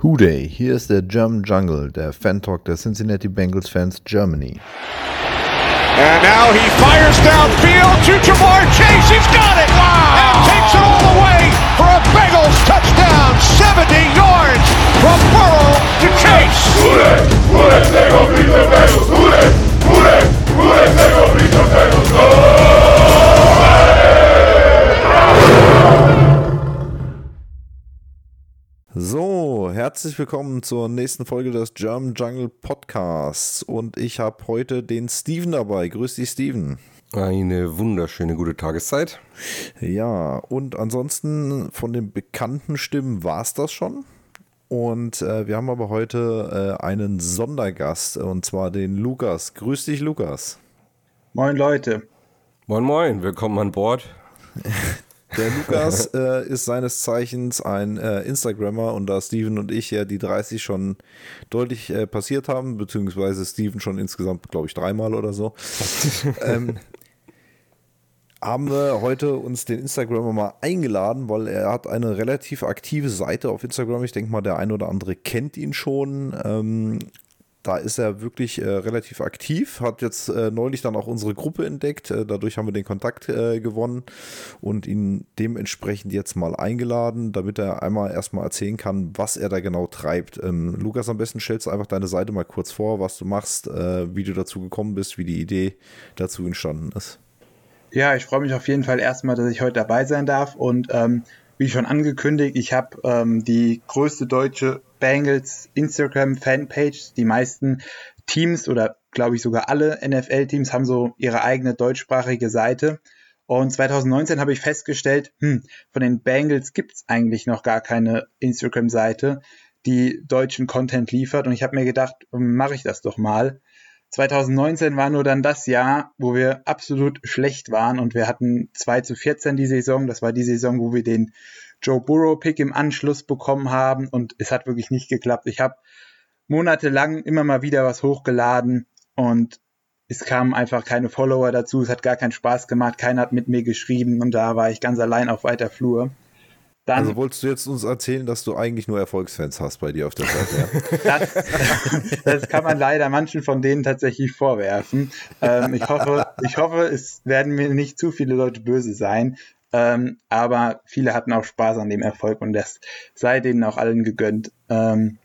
Hooday, hier ist der German Jungle, der Fan-Talk der Cincinnati Bengals Fans Germany. And now he fires downfield to Jamar Chase. He's got it! Wow! And takes it all the way for a Bengals touchdown. 70 yards from Burrow to Chase. Hooday! Hooday! They gon' beat the Bengals! Hooday! Hooday! Hooday! They gon' beat the Bengals! Go! So, herzlich willkommen zur nächsten Folge des German Jungle Podcasts. Und ich habe heute den Steven dabei. Grüß dich, Steven. Eine wunderschöne gute Tageszeit. Ja, und ansonsten von den bekannten Stimmen war es das schon. Und äh, wir haben aber heute äh, einen Sondergast, und zwar den Lukas. Grüß dich, Lukas. Moin Leute. Moin Moin, willkommen an Bord. Der Lukas äh, ist seines Zeichens ein äh, Instagrammer und da Steven und ich ja die 30 schon deutlich äh, passiert haben, beziehungsweise Steven schon insgesamt, glaube ich, dreimal oder so, ähm, haben wir heute uns den Instagrammer mal eingeladen, weil er hat eine relativ aktive Seite auf Instagram. Ich denke mal, der ein oder andere kennt ihn schon. Ähm, da ist er wirklich äh, relativ aktiv, hat jetzt äh, neulich dann auch unsere Gruppe entdeckt. Äh, dadurch haben wir den Kontakt äh, gewonnen und ihn dementsprechend jetzt mal eingeladen, damit er einmal erstmal erzählen kann, was er da genau treibt. Ähm, Lukas, am besten stellst du einfach deine Seite mal kurz vor, was du machst, äh, wie du dazu gekommen bist, wie die Idee dazu entstanden ist. Ja, ich freue mich auf jeden Fall erstmal, dass ich heute dabei sein darf und ähm, wie schon angekündigt, ich habe ähm, die größte deutsche Bengals Instagram Fanpage. Die meisten Teams oder glaube ich sogar alle NFL-Teams haben so ihre eigene deutschsprachige Seite. Und 2019 habe ich festgestellt, hm, von den Bengals gibt's eigentlich noch gar keine Instagram-Seite, die deutschen Content liefert. Und ich habe mir gedacht, mache ich das doch mal. 2019 war nur dann das Jahr, wo wir absolut schlecht waren und wir hatten 2 zu 14 die Saison. Das war die Saison, wo wir den Joe Burrow Pick im Anschluss bekommen haben und es hat wirklich nicht geklappt. Ich habe monatelang immer mal wieder was hochgeladen und es kamen einfach keine Follower dazu. Es hat gar keinen Spaß gemacht. Keiner hat mit mir geschrieben und da war ich ganz allein auf weiter Flur. Dann, also wolltest du jetzt uns erzählen, dass du eigentlich nur Erfolgsfans hast bei dir auf der Seite? Ja? das, das, kann man leider manchen von denen tatsächlich vorwerfen. Ähm, ich, hoffe, ich hoffe, es werden mir nicht zu viele Leute böse sein. Ähm, aber viele hatten auch Spaß an dem Erfolg und das sei denen auch allen gegönnt. Ähm,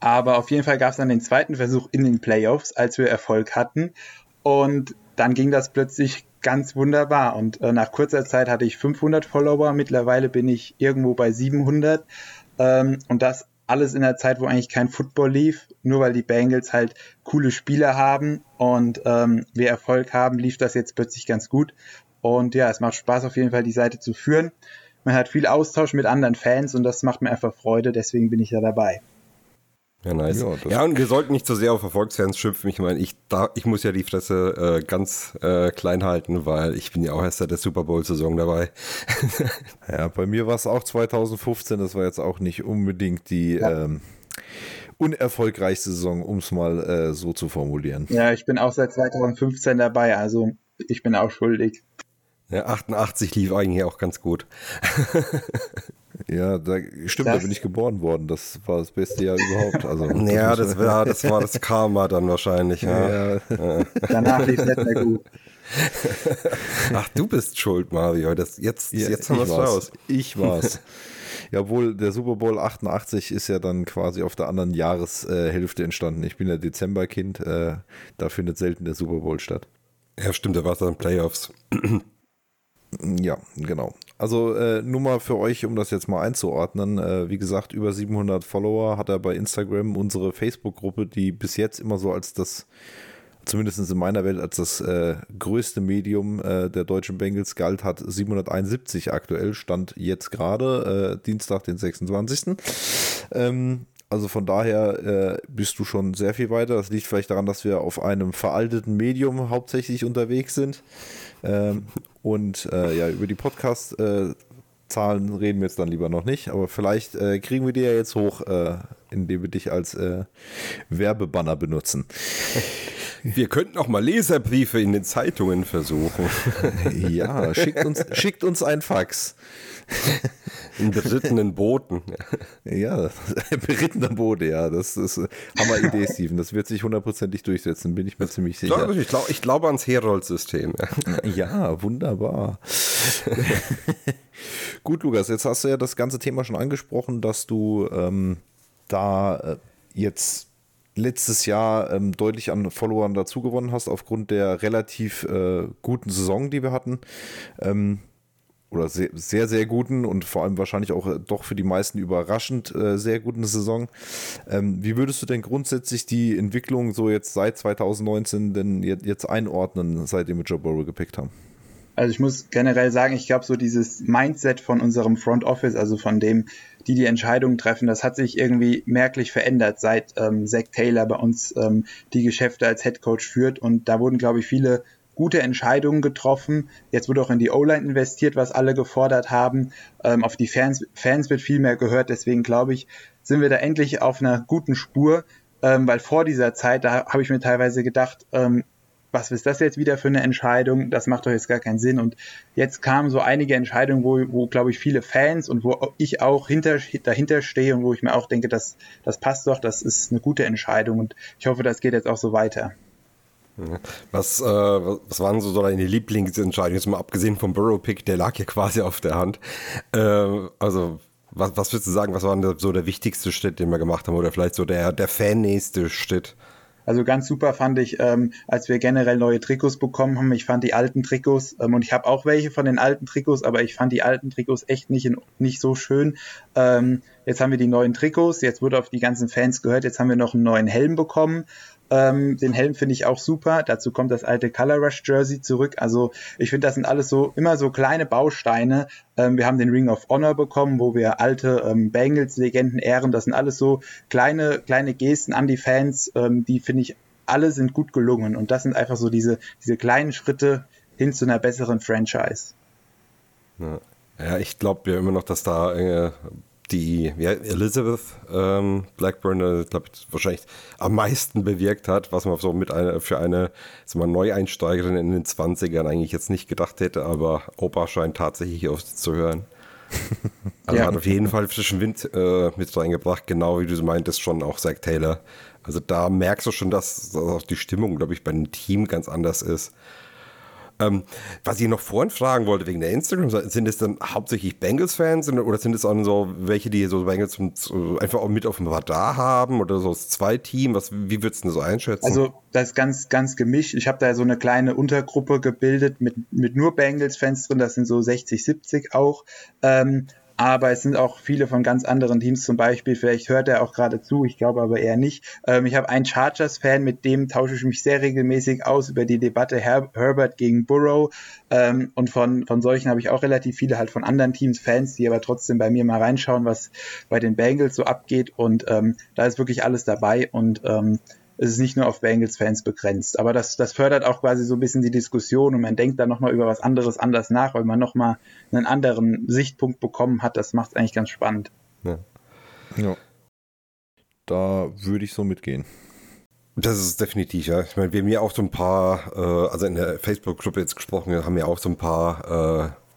aber auf jeden Fall gab es dann den zweiten Versuch in den Playoffs, als wir Erfolg hatten. Und dann ging das plötzlich ganz wunderbar. Und äh, nach kurzer Zeit hatte ich 500 Follower. Mittlerweile bin ich irgendwo bei 700. Ähm, und das alles in der Zeit, wo eigentlich kein Football lief. Nur weil die Bengals halt coole Spieler haben und ähm, wir Erfolg haben, lief das jetzt plötzlich ganz gut. Und ja, es macht Spaß auf jeden Fall, die Seite zu führen. Man hat viel Austausch mit anderen Fans und das macht mir einfach Freude. Deswegen bin ich ja dabei. Ja, nice. Ja, ja, und wir sollten nicht zu so sehr auf Erfolgsfans schimpfen. Ich meine, ich, da, ich muss ja die Fresse äh, ganz äh, klein halten, weil ich bin ja auch erst seit der Super Bowl-Saison dabei. ja, bei mir war es auch 2015. Das war jetzt auch nicht unbedingt die ja. ähm, unerfolgreichste Saison, um es mal äh, so zu formulieren. Ja, ich bin auch seit 2015 dabei, also ich bin auch schuldig. Ja, 88 lief eigentlich auch ganz gut. Ja, da, stimmt, das, da bin ich geboren worden. Das war das beste Jahr überhaupt. Also, ja, das, war, das war das Karma dann wahrscheinlich. Ja. ja. Danach lief es nicht mehr gut. Ach, du bist schuld, Mario. Das, jetzt, ja, jetzt haben wir es raus. Ich war's. Ja, wohl der Super Bowl 88 ist ja dann quasi auf der anderen Jahreshälfte entstanden. Ich bin ja Dezemberkind, äh, da findet selten der Super Bowl statt. Ja, stimmt, da war es dann Playoffs. Ja, genau. Also äh, nur mal für euch, um das jetzt mal einzuordnen. Äh, wie gesagt, über 700 Follower hat er bei Instagram unsere Facebook-Gruppe, die bis jetzt immer so als das, zumindest in meiner Welt, als das äh, größte Medium äh, der deutschen Bengals galt, hat 771 aktuell, stand jetzt gerade, äh, Dienstag, den 26. Ähm, also von daher äh, bist du schon sehr viel weiter. Das liegt vielleicht daran, dass wir auf einem veralteten Medium hauptsächlich unterwegs sind. Ähm, und äh, ja, über die Podcast-Zahlen reden wir jetzt dann lieber noch nicht. Aber vielleicht äh, kriegen wir die ja jetzt hoch, äh, indem wir dich als äh, Werbebanner benutzen. Wir könnten auch mal Leserbriefe in den Zeitungen versuchen. ja, schickt uns, schickt uns ein Fax. Einen berittenen Boten. Ja, berittener Bote, ja. Das ist Hammer-Idee, Steven. Das wird sich hundertprozentig durchsetzen, bin ich mir ziemlich sicher. Ich, glaube, ich glaube ans Herold-System. Ja, wunderbar. Gut, Lukas, jetzt hast du ja das ganze Thema schon angesprochen, dass du ähm, da äh, jetzt letztes Jahr ähm, deutlich an Followern dazugewonnen hast, aufgrund der relativ äh, guten Saison, die wir hatten. Ähm, oder sehr, sehr, sehr guten und vor allem wahrscheinlich auch äh, doch für die meisten überraschend äh, sehr guten Saison. Ähm, wie würdest du denn grundsätzlich die Entwicklung so jetzt seit 2019 denn jetzt einordnen, seitdem wir Joe Burrow gepickt haben? Also ich muss generell sagen, ich glaube so dieses Mindset von unserem Front Office, also von dem, die die Entscheidungen treffen, das hat sich irgendwie merklich verändert, seit ähm, Zach Taylor bei uns ähm, die Geschäfte als Head Coach führt. Und da wurden, glaube ich, viele gute Entscheidungen getroffen. Jetzt wird auch in die O-Line investiert, was alle gefordert haben. Ähm, auf die Fans, Fans wird viel mehr gehört. Deswegen glaube ich, sind wir da endlich auf einer guten Spur. Ähm, weil vor dieser Zeit, da habe ich mir teilweise gedacht, ähm, was ist das jetzt wieder für eine Entscheidung? Das macht doch jetzt gar keinen Sinn. Und jetzt kamen so einige Entscheidungen, wo, wo glaube ich, viele Fans und wo ich auch hinter, dahinter stehe und wo ich mir auch denke, das, das passt doch, das ist eine gute Entscheidung. Und ich hoffe, das geht jetzt auch so weiter. Was, äh, was waren so deine Lieblingsentscheidungen? Jetzt mal abgesehen vom Burrow-Pick, der lag ja quasi auf der Hand. Äh, also, was, was würdest du sagen, was war so der wichtigste Schritt, den wir gemacht haben? Oder vielleicht so der, der fannächste Schritt? Also ganz super fand ich, ähm, als wir generell neue Trikots bekommen haben. Ich fand die alten Trikots ähm, und ich habe auch welche von den alten Trikots, aber ich fand die alten Trikots echt nicht, in, nicht so schön. Ähm, jetzt haben wir die neuen Trikots, jetzt wurde auf die ganzen Fans gehört, jetzt haben wir noch einen neuen Helm bekommen ähm, den Helm finde ich auch super. Dazu kommt das alte Color Rush Jersey zurück. Also ich finde, das sind alles so immer so kleine Bausteine. Ähm, wir haben den Ring of Honor bekommen, wo wir alte ähm, Bengals-Legenden ehren. Das sind alles so kleine, kleine Gesten an die Fans, ähm, die finde ich alle sind gut gelungen. Und das sind einfach so diese, diese kleinen Schritte hin zu einer besseren Franchise. Ja. Ich glaube ja immer noch, dass da äh, die ja, Elizabeth ähm, Blackburn, äh, glaube ich, wahrscheinlich am meisten bewirkt hat, was man so mit einer für eine mal, Neueinsteigerin in den 20ern eigentlich jetzt nicht gedacht hätte, aber Opa scheint tatsächlich auf zu hören. Also ja. hat auf jeden Fall frischen Wind äh, mit reingebracht, genau wie du meintest, schon auch Zach Taylor. Also da merkst du schon, dass, dass auch die Stimmung, glaube ich, bei dem Team ganz anders ist. Ähm, was ich noch vorhin fragen wollte wegen der Instagram, sind es dann hauptsächlich Bengals-Fans oder sind es auch so welche, die so Bengals einfach auch mit auf dem Radar haben oder so das zwei Team? Was, wie würdest du das so einschätzen? Also das ist ganz, ganz gemischt. Ich habe da so eine kleine Untergruppe gebildet mit, mit nur Bengals-Fans drin, das sind so 60, 70 auch. Ähm, aber es sind auch viele von ganz anderen Teams zum Beispiel. Vielleicht hört er auch gerade zu, ich glaube aber eher nicht. Ähm, ich habe einen Chargers-Fan, mit dem tausche ich mich sehr regelmäßig aus über die Debatte Her Herbert gegen Burrow. Ähm, und von, von solchen habe ich auch relativ viele halt von anderen Teams Fans, die aber trotzdem bei mir mal reinschauen, was bei den Bengals so abgeht. Und ähm, da ist wirklich alles dabei. Und ähm, es ist nicht nur auf Bengals-Fans begrenzt. Aber das, das fördert auch quasi so ein bisschen die Diskussion und man denkt dann nochmal über was anderes anders nach, weil man nochmal einen anderen Sichtpunkt bekommen hat. Das macht es eigentlich ganz spannend. Ja. ja. Da würde ich so mitgehen. Das ist definitiv, ja. Ich meine, wir haben ja auch so ein paar, äh, also in der Facebook-Gruppe jetzt gesprochen, haben ja auch so ein paar, äh,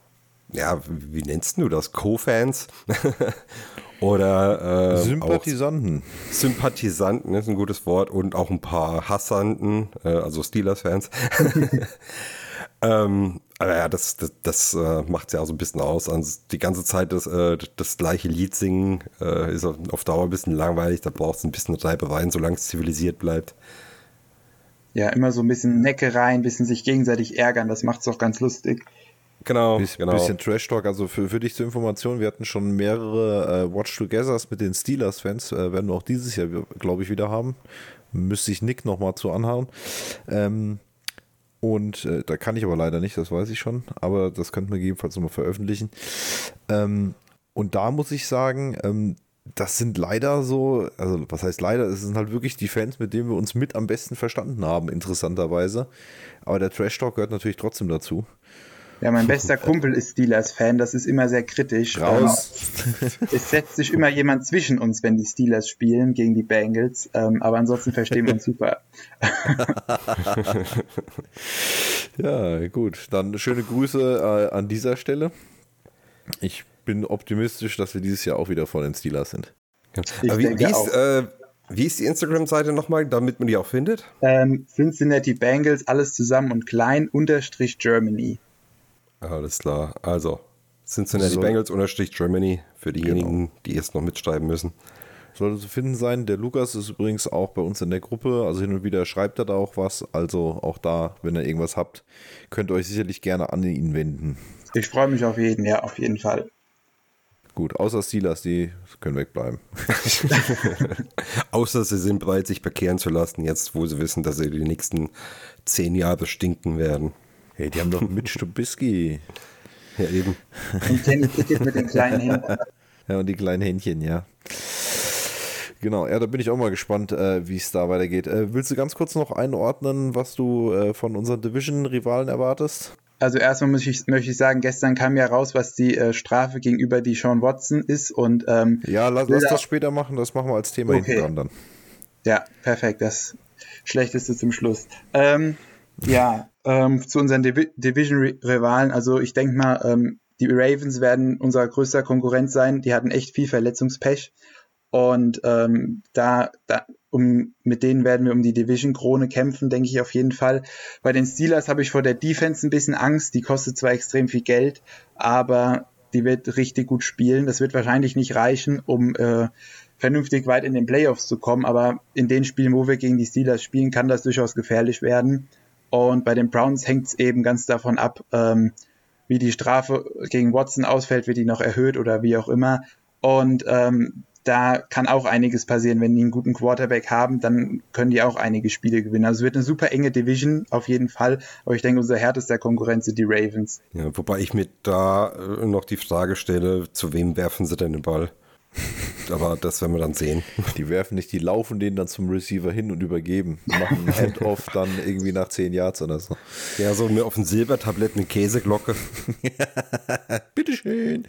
ja, wie nennst du das? Co-Fans. Oder äh, Sympathisanten. Sympathisanten ist ein gutes Wort und auch ein paar Hassanten, äh, also Steelers-Fans. ähm, aber ja, das, das, das äh, macht es ja auch so ein bisschen aus. Also die ganze Zeit das, äh, das gleiche Lied singen äh, ist auf Dauer ein bisschen langweilig. Da braucht es ein bisschen Reibereien, solange es zivilisiert bleibt. Ja, immer so ein bisschen Neckereien, ein bisschen sich gegenseitig ärgern. Das macht es auch ganz lustig. Genau, Biss, genau. Bisschen Trash Talk. Also für, für dich zur Information, wir hatten schon mehrere äh, Watch Togethers mit den Steelers-Fans. Äh, werden wir auch dieses Jahr, glaube ich, wieder haben. Müsste ich Nick nochmal zu anhauen. Ähm, und äh, da kann ich aber leider nicht, das weiß ich schon. Aber das könnten wir gegebenenfalls nochmal veröffentlichen. Ähm, und da muss ich sagen, ähm, das sind leider so, also was heißt leider, es sind halt wirklich die Fans, mit denen wir uns mit am besten verstanden haben, interessanterweise. Aber der Trash Talk gehört natürlich trotzdem dazu. Ja, mein bester Kumpel ist Steelers-Fan, das ist immer sehr kritisch. Raus. Ähm, es setzt sich immer jemand zwischen uns, wenn die Steelers spielen gegen die Bengals, ähm, aber ansonsten verstehen wir uns super. Ja, gut. Dann schöne Grüße äh, an dieser Stelle. Ich bin optimistisch, dass wir dieses Jahr auch wieder vor den Steelers sind. Wie, denke wie, ist, äh, wie ist die Instagram-Seite nochmal, damit man die auch findet? Ähm, Cincinnati Bengals, alles zusammen und klein, unterstrich Germany. Alles klar. Also, Cincinnati So. Bengals unterstrich Germany für diejenigen, die jetzt noch mitschreiben müssen. Sollte zu finden sein. Der Lukas ist übrigens auch bei uns in der Gruppe. Also hin und wieder schreibt er da auch was. Also auch da, wenn ihr irgendwas habt, könnt ihr euch sicherlich gerne an ihn wenden. Ich freue mich auf jeden, ja, auf jeden Fall. Gut, außer Steelers, die können wegbleiben. Außer sie sind bereit, sich bekehren zu lassen, jetzt wo sie wissen, dass sie die nächsten zehn Jahre stinken werden. Hey, die haben doch Mitch Trubisky. Ja, eben. Und Kenny Pickett mit den kleinen Händen. Ja, und die kleinen Händchen, ja. Genau, ja, da bin ich auch mal gespannt, äh, wie es da weitergeht. Äh, willst du ganz kurz noch einordnen, was du äh, von unseren Division-Rivalen erwartest? Also erstmal muss ich, möchte ich sagen, gestern kam ja raus, was die äh, Strafe gegenüber die Sean Watson ist und ähm, Ja, lass, lass da- das später machen, das machen wir als Thema Okay. hinten dran dann. Ja, perfekt. Das Schlechteste zum Schluss. Ähm, ja, ähm, zu unseren Divi Division-Rivalen. Also ich denke mal, ähm, die Ravens werden unser größter Konkurrent sein. Die hatten echt viel Verletzungspech. Und ähm, da, da um, mit denen werden wir um die Division-Krone kämpfen, denke ich auf jeden Fall. Bei den Steelers habe ich vor der Defense ein bisschen Angst. Die kostet zwar extrem viel Geld, aber die wird richtig gut spielen. Das wird wahrscheinlich nicht reichen, um äh, vernünftig weit in den Playoffs zu kommen, aber in den Spielen, wo wir gegen die Steelers spielen, kann das durchaus gefährlich werden. Und bei den Browns hängt es eben ganz davon ab, ähm, wie die Strafe gegen Watson ausfällt, wird die noch erhöht oder wie auch immer. Und ähm, da kann auch einiges passieren. Wenn die einen guten Quarterback haben, dann können die auch einige Spiele gewinnen. Also es wird eine super enge Division auf jeden Fall. Aber ich denke, unser härtester Konkurrent sind die Ravens. Ja, wobei ich mir da äh, noch die Frage stelle, zu wem werfen sie denn den Ball? Aber das werden wir dann sehen. Die werfen nicht, die laufen den dann zum Receiver hin und übergeben. Machen Handoff dann irgendwie nach 10 Yards oder so. Ja, so mir auf dem Silbertablett eine Käseglocke. Bitteschön.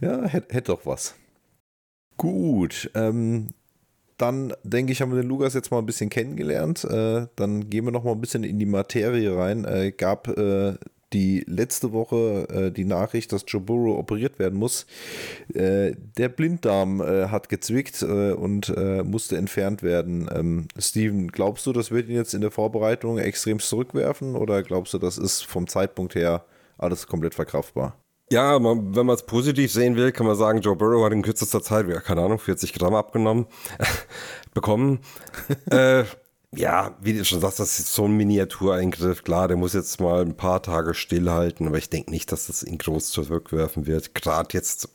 Ja, hätte hätt doch was. Gut, ähm, dann denke ich, haben wir den Lukas jetzt mal ein bisschen kennengelernt. Äh, dann gehen wir noch mal ein bisschen in die Materie rein. Äh, gab äh, die letzte Woche äh, die Nachricht, dass Joe Burrow operiert werden muss. Äh, der Blinddarm äh, hat gezwickt äh, und äh, musste entfernt werden. Ähm, Steven, glaubst du, das wird ihn jetzt in der Vorbereitung extrem zurückwerfen oder glaubst du, das ist vom Zeitpunkt her alles komplett verkraftbar? Ja, man, wenn man es positiv sehen will, kann man sagen, Joe Burrow hat in kürzester Zeit, keine Ahnung, 40 Gramm abgenommen, bekommen. äh, ja, wie du schon sagst, das ist so ein Miniatureingriff. Klar, der muss jetzt mal ein paar Tage stillhalten, aber ich denke nicht, dass das ihn groß zurückwerfen wird. Gerade jetzt,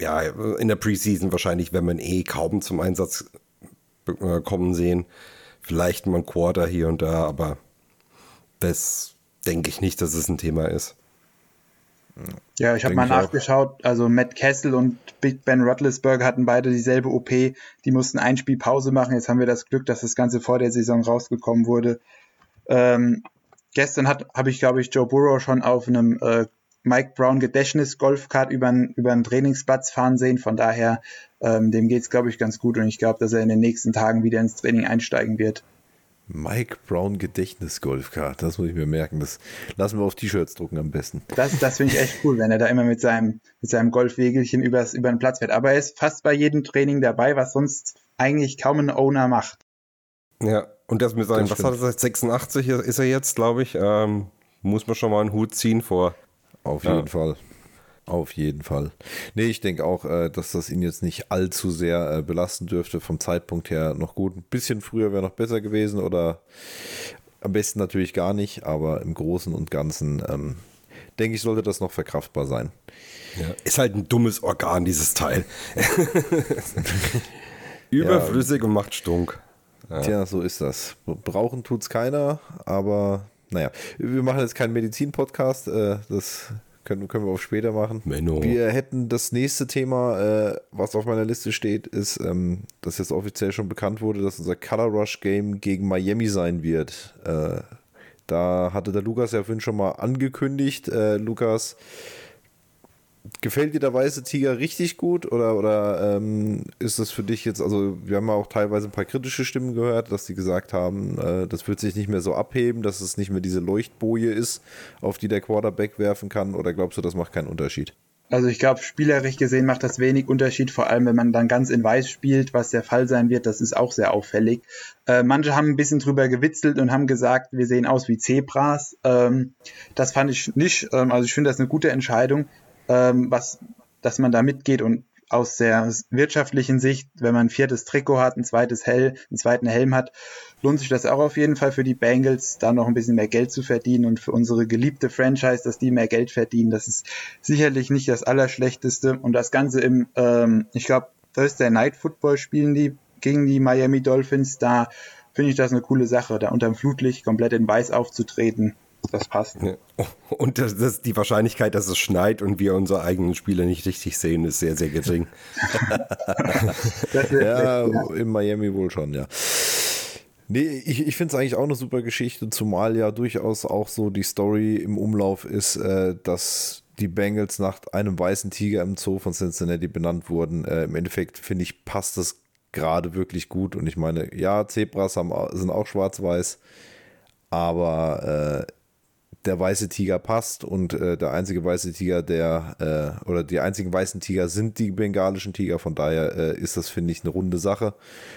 ja, in der Preseason wahrscheinlich, wenn man eh kaum zum Einsatz äh, kommen sehen. Vielleicht mal ein Quarter hier und da, aber das denke ich nicht, dass es ein Thema ist. Ja, ich habe mal nachgeschaut. Also Matt Kessel und Big Ben Roethlisberger hatten beide dieselbe OP. Die mussten ein Spiel Pause machen. Jetzt haben wir das Glück, dass das Ganze vor der Saison rausgekommen wurde. Ähm, gestern habe ich, glaube ich, Joe Burrow schon auf einem äh, Mike Brown Gedächtnis Golfkart über einen über einen Trainingsplatz fahren sehen. Von daher, ähm, dem geht's glaube ich, ganz gut. Und ich glaube, dass er in den nächsten Tagen wieder ins Training einsteigen wird. Mike Brown Gedächtnis Golfkart, das muss ich mir merken. Das lassen wir auf T-Shirts drucken am besten. Das, das finde ich echt cool, wenn er da immer mit seinem, mit seinem Golfwegelchen übers, über den Platz fährt. Aber er ist fast bei jedem Training dabei, was sonst eigentlich kaum ein Owner macht. Ja, und das mit seinen, Das was hat er gesagt, 86 ist er jetzt, glaube ich, ähm, muss man schon mal einen Hut ziehen vor. Auf Ja. jeden Fall. Auf jeden Fall. Nee, ich denke auch, äh, dass das ihn jetzt nicht allzu sehr äh, belasten dürfte. Vom Zeitpunkt her noch gut. Ein bisschen früher wäre noch besser gewesen oder am besten natürlich gar nicht, aber im Großen und Ganzen ähm, denke ich, sollte das noch verkraftbar sein. Ja. Ist halt ein dummes Organ, dieses Teil. Überflüssig und macht stunk. Tja, so ist das. Brauchen tut es keiner, aber naja, wir machen jetzt keinen Medizin-Podcast, äh, das können, können wir auch später machen. Menno. Wir hätten das nächste Thema, äh, was auf meiner Liste steht, ist, ähm, dass jetzt offiziell schon bekannt wurde, dass unser Color Rush Game gegen Miami sein wird. Äh, Da hatte der Lukas ja vorhin schon mal angekündigt. Äh, Lukas, gefällt dir der weiße Tiger richtig gut oder, oder ähm, ist das für dich jetzt, also wir haben ja auch teilweise ein paar kritische Stimmen gehört, dass die gesagt haben, äh, das wird sich nicht mehr so abheben, dass es nicht mehr diese Leuchtboje ist, auf die der Quarterback werfen kann oder glaubst du, das macht keinen Unterschied? Also ich glaube, spielerisch gesehen macht das wenig Unterschied, vor allem wenn man dann ganz in Weiß spielt, was der Fall sein wird, das ist auch sehr auffällig. Äh, manche haben ein bisschen drüber gewitzelt und haben gesagt, wir sehen aus wie Zebras. Ähm, das fand ich nicht, ähm, also ich finde das eine gute Entscheidung ähm, was, dass man da mitgeht und aus der wirtschaftlichen Sicht, wenn man ein viertes Trikot hat, ein zweites Hell, einen zweiten Helm hat, lohnt sich das auch auf jeden Fall für die Bengals, da noch ein bisschen mehr Geld zu verdienen und für unsere geliebte Franchise, dass die mehr Geld verdienen. Das ist sicherlich nicht das Allerschlechteste. Und das Ganze im, ähm, ich glaube, Thursday Night Football spielen die gegen die Miami Dolphins. Da finde ich das eine coole Sache, da unterm Flutlicht komplett in Weiß aufzutreten. Das passt. Und das, das, die Wahrscheinlichkeit, dass es schneit und wir unsere eigenen Spiele nicht richtig sehen, ist sehr, sehr gering. ja, in Miami wohl schon, ja. Nee, ich, ich finde es eigentlich auch eine super Geschichte, zumal ja durchaus auch so die Story im Umlauf ist, äh, dass die Bengals nach einem weißen Tiger im Zoo von Cincinnati benannt wurden. Äh, Im Endeffekt finde ich, passt das gerade wirklich gut. Und ich meine, ja, Zebras haben, sind auch schwarz-weiß, aber äh, der weiße Tiger passt und äh, der einzige weiße Tiger, der äh, oder die einzigen weißen Tiger sind die bengalischen Tiger. Von daher äh, ist das, finde ich, eine runde Sache.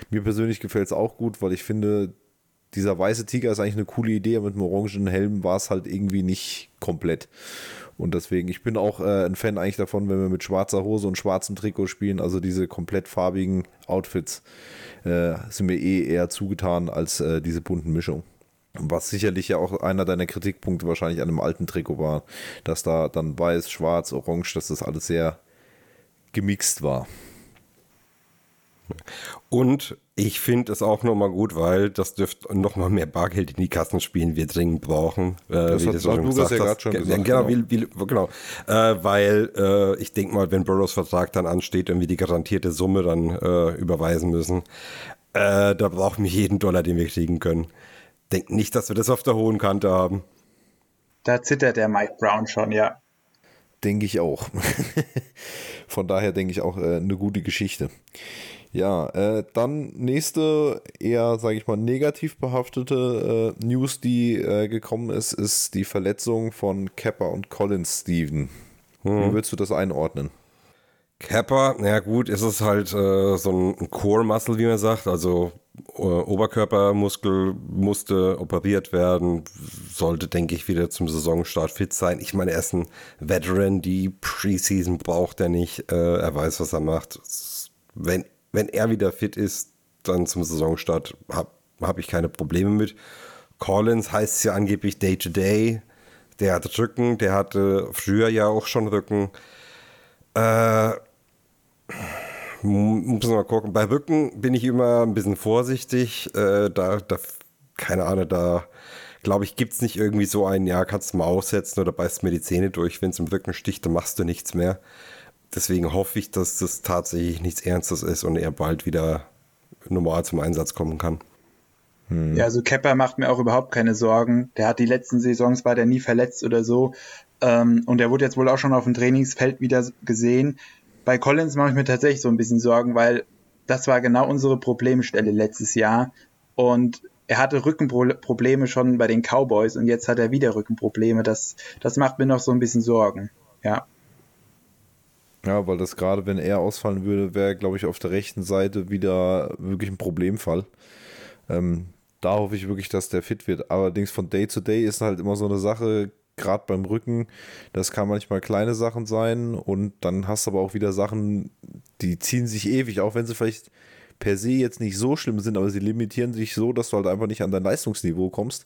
Mir persönlich gefällt es auch gut, weil ich finde, dieser weiße Tiger ist eigentlich eine coole Idee. Mit dem orangenen Helm war es halt irgendwie nicht komplett. Und deswegen, ich bin auch äh, ein Fan eigentlich davon, wenn wir mit schwarzer Hose und schwarzem Trikot spielen. Also diese komplett farbigen Outfits äh, sind mir eh eher zugetan als äh, diese bunten Mischungen. Was sicherlich ja auch einer deiner Kritikpunkte wahrscheinlich an dem alten Trikot war, dass da dann weiß, schwarz, orange, dass das alles sehr gemixt war. Und ich finde es auch nochmal gut, weil das dürfte nochmal mehr Bargeld in die Kassen spielen, wir dringend brauchen. Äh, das hat schon gesagt ja schon gesagt. Genau, genau. Wie, wie, genau. Äh, weil äh, ich denke mal, wenn Burrows Vertrag dann ansteht und wir die garantierte Summe dann äh, überweisen müssen, äh, da brauchen wir jeden Dollar, den wir kriegen können denke nicht, dass wir das auf der hohen Kante haben. Da zittert der Mike Brown schon, ja. Denke ich auch. Von daher denke ich auch äh, eine gute Geschichte. Ja, äh, dann nächste eher, sage ich mal, negativ behaftete äh, News, die äh, gekommen ist, ist die Verletzung von Kepper und Collins Steven. Hm. Wie würdest du das einordnen? Kappa, na gut, ist es halt äh, so ein Core-Muscle, wie man sagt, also Oberkörpermuskel musste operiert werden, sollte, denke ich, wieder zum Saisonstart fit sein. Ich meine, er ist ein Veteran, die Preseason braucht er nicht, äh, er weiß, was er macht. Wenn, wenn er wieder fit ist, dann zum Saisonstart habe hab ich keine Probleme mit. Collins heißt es ja angeblich Day-to-Day. -Day. Der hat Rücken, der hatte früher ja auch schon Rücken. Äh, muss man mal gucken. Bei Rücken bin ich immer ein bisschen vorsichtig. Äh, da, da, keine Ahnung, da glaube ich, gibt es nicht irgendwie so ein, ja, kannst du mal aussetzen oder beißt mir die Zähne durch. Wenn es im Rücken sticht, dann machst du nichts mehr. Deswegen hoffe ich, dass das tatsächlich nichts Ernstes ist und er bald wieder normal zum Einsatz kommen kann. Hm. Ja, also Kepper macht mir auch überhaupt keine Sorgen. Der hat die letzten Saisons, war der nie verletzt oder so. Ähm, und der wurde jetzt wohl auch schon auf dem Trainingsfeld wieder gesehen bei Collins mache ich mir tatsächlich so ein bisschen Sorgen, weil das war genau unsere Problemstelle letztes Jahr. Und er hatte Rückenprobleme schon bei den Cowboys und jetzt hat er wieder Rückenprobleme. Das, das macht mir noch so ein bisschen Sorgen. Ja. Ja, weil das gerade, wenn er ausfallen würde, wäre, glaube ich, auf der rechten Seite wieder wirklich ein Problemfall. Ähm, da hoffe ich wirklich, dass der fit wird. Allerdings von Day zu Day ist halt immer so eine Sache, gerade beim Rücken, das kann manchmal kleine Sachen sein und dann hast du aber auch wieder Sachen, die ziehen sich ewig, auch wenn sie vielleicht per se jetzt nicht so schlimm sind, aber sie limitieren sich so, dass du halt einfach nicht an dein Leistungsniveau kommst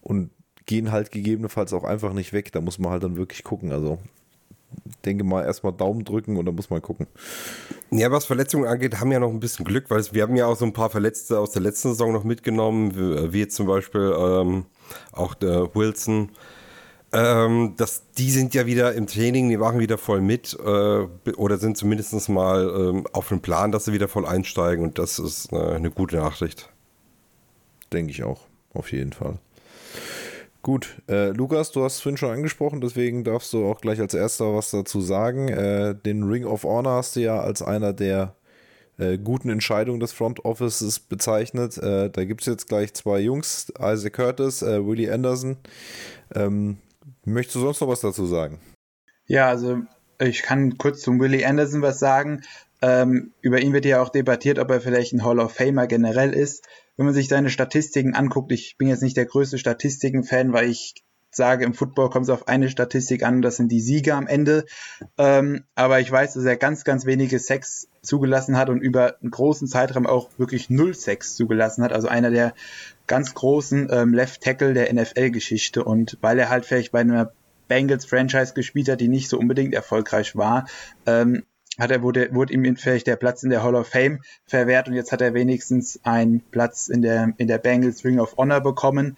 und gehen halt gegebenenfalls auch einfach nicht weg. Da muss man halt dann wirklich gucken. Also denke mal erstmal Daumen drücken und dann muss man gucken. Ja, was Verletzungen angeht, haben ja noch ein bisschen Glück, weil wir haben ja auch so ein paar Verletzte aus der letzten Saison noch mitgenommen, wie, wie zum Beispiel ähm, auch Wilson, ähm, das, die sind ja wieder im Training, die machen wieder voll mit äh, oder sind zumindest mal ähm, auf dem Plan, dass sie wieder voll einsteigen und das ist äh, eine gute Nachricht. Denke ich auch, auf jeden Fall. Gut, äh, Lukas, du hast es vorhin schon angesprochen, deswegen darfst du auch gleich als erster was dazu sagen. Äh, den Ring of Honor hast du ja als einer der äh, guten Entscheidungen des Front Offices bezeichnet. Äh, da gibt es jetzt gleich zwei Jungs, Isaac Curtis, äh, Willie Anderson. Ähm, möchtest du sonst noch was dazu sagen? Ja, also ich kann kurz zum Willie Anderson was sagen. Ähm, über ihn wird ja auch debattiert, ob er vielleicht ein Hall of Famer generell ist. Wenn man sich seine Statistiken anguckt, ich bin jetzt nicht der größte Statistiken-Fan, weil ich sage, im Football kommt es auf eine Statistik an, das sind die Siege am Ende. Ähm, aber ich weiß, dass er ganz, ganz wenige Sex zugelassen hat und über einen großen Zeitraum auch wirklich null Sex zugelassen hat. Also einer der ganz großen ähm, Left Tackle der NFL-Geschichte. Und weil er halt vielleicht bei einer Bengals-Franchise gespielt hat, die nicht so unbedingt erfolgreich war, ähm, hat er, wurde, wurde ihm vielleicht der Platz in der Hall of Fame verwehrt und jetzt hat er wenigstens einen Platz in der, in der Bengals Ring of Honor bekommen.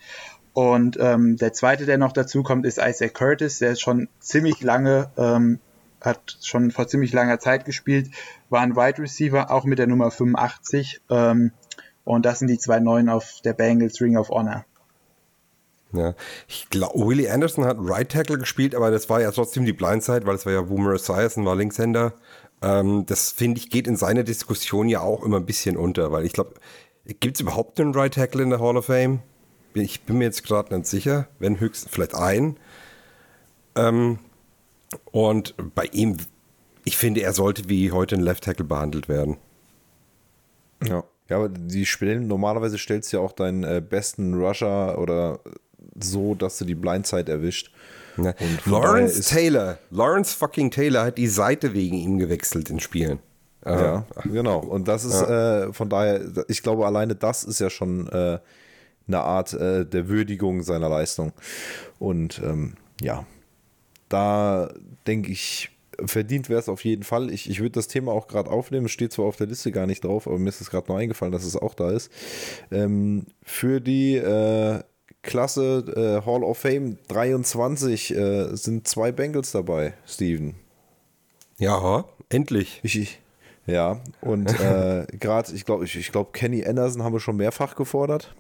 Und ähm, der zweite, der noch dazu kommt, ist Isaac Curtis. Der ist schon ziemlich lange, ähm, hat schon vor ziemlich langer Zeit gespielt, war ein Wide Receiver, auch mit der Nummer 85. Ähm, und das sind die zwei Neuen auf der Bengals Ring of Honor. Ja, ich glaube, Willie Anderson hat Right Tackle gespielt, aber das war ja trotzdem die Blindside, weil es war ja Boomer Esiason, war Linkshänder. Ähm, das finde ich geht in seiner Diskussion ja auch immer ein bisschen unter, weil ich glaube, gibt es überhaupt einen Right Tackle in der Hall of Fame? Ich bin mir jetzt gerade nicht sicher, wenn höchstens vielleicht ein. Ähm, und bei ihm, ich finde, er sollte wie heute ein Left Tackle behandelt werden. Ja. Ja, aber die Stellen, normalerweise stellst du ja auch deinen äh, besten Rusher oder so, dass du die Blindside erwischt. Ja. Lawrence Taylor, Lawrence fucking Taylor hat die Seite wegen ihm gewechselt in Spielen. Ja, genau. Und das ist ja. äh, von daher, ich glaube, alleine das ist ja schon äh, eine Art äh, der Würdigung seiner Leistung. Und ähm, ja, da denke ich, verdient wäre es auf jeden Fall. Ich, ich würde das Thema auch gerade aufnehmen. Es steht zwar auf der Liste gar nicht drauf, aber mir ist es gerade noch eingefallen, dass es auch da ist. Ähm, für die äh, Klasse äh, Hall of Fame 23 äh, sind zwei Bengals dabei, Steven. Ja, endlich. Ich, ja, und äh, gerade, ich glaube, ich, ich glaube, Kenny Anderson haben wir schon mehrfach gefordert.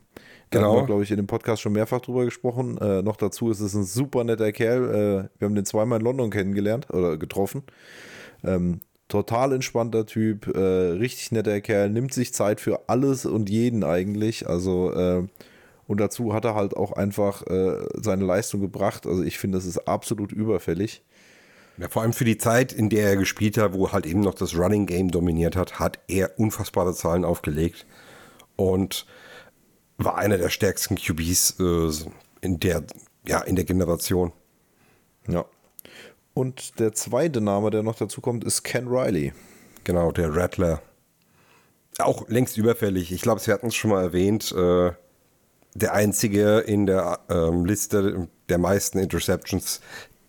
Da genau. haben wir, glaube ich, in dem Podcast schon mehrfach drüber gesprochen. Äh, noch dazu ist es ein super netter Kerl. Äh, wir haben den zweimal in London kennengelernt oder getroffen. Ähm, total entspannter Typ, äh, richtig netter Kerl, nimmt sich Zeit für alles und jeden eigentlich. Also, äh, und dazu hat er halt auch einfach äh, seine Leistung gebracht. Also, ich finde, das ist absolut überfällig. Ja, vor allem für die Zeit, in der er gespielt hat, wo halt eben noch das Running Game dominiert hat, hat er unfassbare Zahlen aufgelegt. Und war einer der stärksten QBs äh, in der, ja, in der Generation. Ja. Und der zweite Name, der noch dazu kommt, ist Ken Riley. Genau, der Rattler. Auch längst überfällig. Ich glaube, Sie hatten es schon mal erwähnt. Äh, der einzige in der ähm, Liste der meisten Interceptions,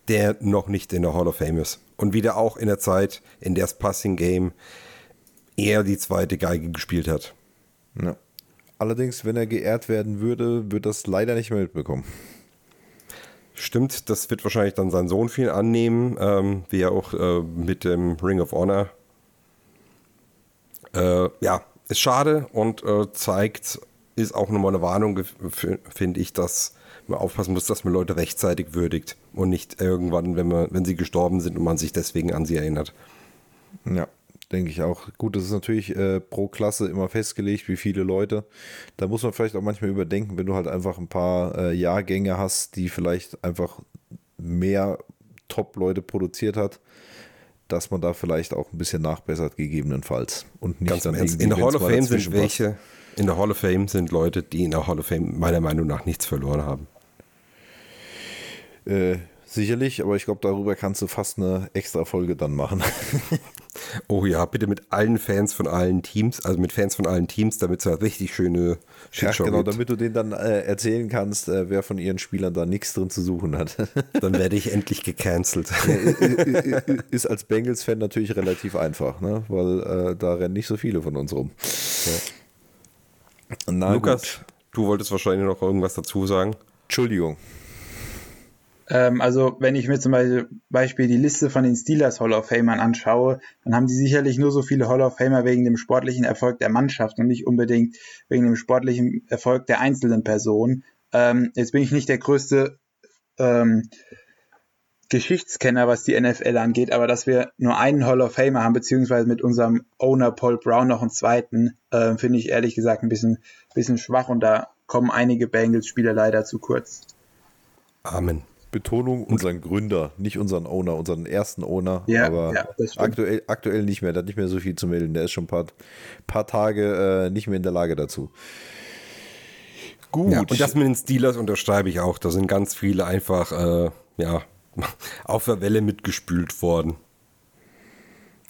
der noch nicht in der Hall of Fame ist. Und wieder auch in der Zeit, in der das Passing Game eher die zweite Geige gespielt hat. Ja. Allerdings, wenn er geehrt werden würde, wird das leider nicht mehr mitbekommen. Stimmt, das wird wahrscheinlich dann sein Sohn viel annehmen, ähm, wie er auch äh, mit dem Ring of Honor. Äh, ja, ist schade und äh, zeigt, ist auch nochmal eine Warnung, finde ich, dass man aufpassen muss, dass man Leute rechtzeitig würdigt und nicht irgendwann, wenn, man, wenn sie gestorben sind und man sich deswegen an sie erinnert. Ja, denke ich auch. Gut, das ist natürlich äh, pro Klasse immer festgelegt, wie viele Leute. Da muss man vielleicht auch manchmal überdenken, wenn du halt einfach ein paar äh, Jahrgänge hast, die vielleicht einfach mehr Top-Leute produziert hat, dass man da vielleicht auch ein bisschen nachbessert, gegebenenfalls. Und nicht Ganz dann In der Hall of Fame sind welche, in der Hall of Fame sind Leute, die in der Hall of Fame meiner Meinung nach nichts verloren haben. Äh, sicherlich, aber ich glaube, darüber kannst du fast eine extra Folge dann machen. Oh ja, bitte mit allen Fans von allen Teams, also mit Fans von allen Teams, damit es halt richtig schöne Shitshow Ja, genau, damit du denen dann äh, erzählen kannst, äh, wer von ihren Spielern da nichts drin zu suchen hat. dann werde ich endlich gecancelt. ist als Bengals-Fan natürlich relativ einfach, ne? weil äh, da rennen nicht so viele von uns rum. Ja. Lukas, gut. du wolltest wahrscheinlich noch irgendwas dazu sagen. Entschuldigung. Ähm, also wenn ich mir zum Beispiel die Liste von den Steelers Hall of Famern anschaue, dann haben die sicherlich nur so viele Hall of Famer wegen dem sportlichen Erfolg der Mannschaft und nicht unbedingt wegen dem sportlichen Erfolg der einzelnen Person. Ähm, jetzt bin ich nicht der größte ähm, Geschichtskenner, was die NFL angeht, aber dass wir nur einen Hall of Famer haben, beziehungsweise mit unserem Owner Paul Brown noch einen zweiten, äh, finde ich ehrlich gesagt ein bisschen, bisschen schwach und da kommen einige Bengals-Spieler leider zu kurz. Amen. Betonung unseren Gründer, nicht unseren Owner, unseren ersten Owner, Ja, aber ja, aktuell, aktuell nicht mehr, der hat nicht mehr so viel zu melden, der ist schon ein paar, paar Tage äh, nicht mehr in der Lage dazu. Gut, Ja, und das mit den Steelers unterschreibe ich auch. Da sind ganz viele einfach, äh, ja, auf der Welle mitgespült worden.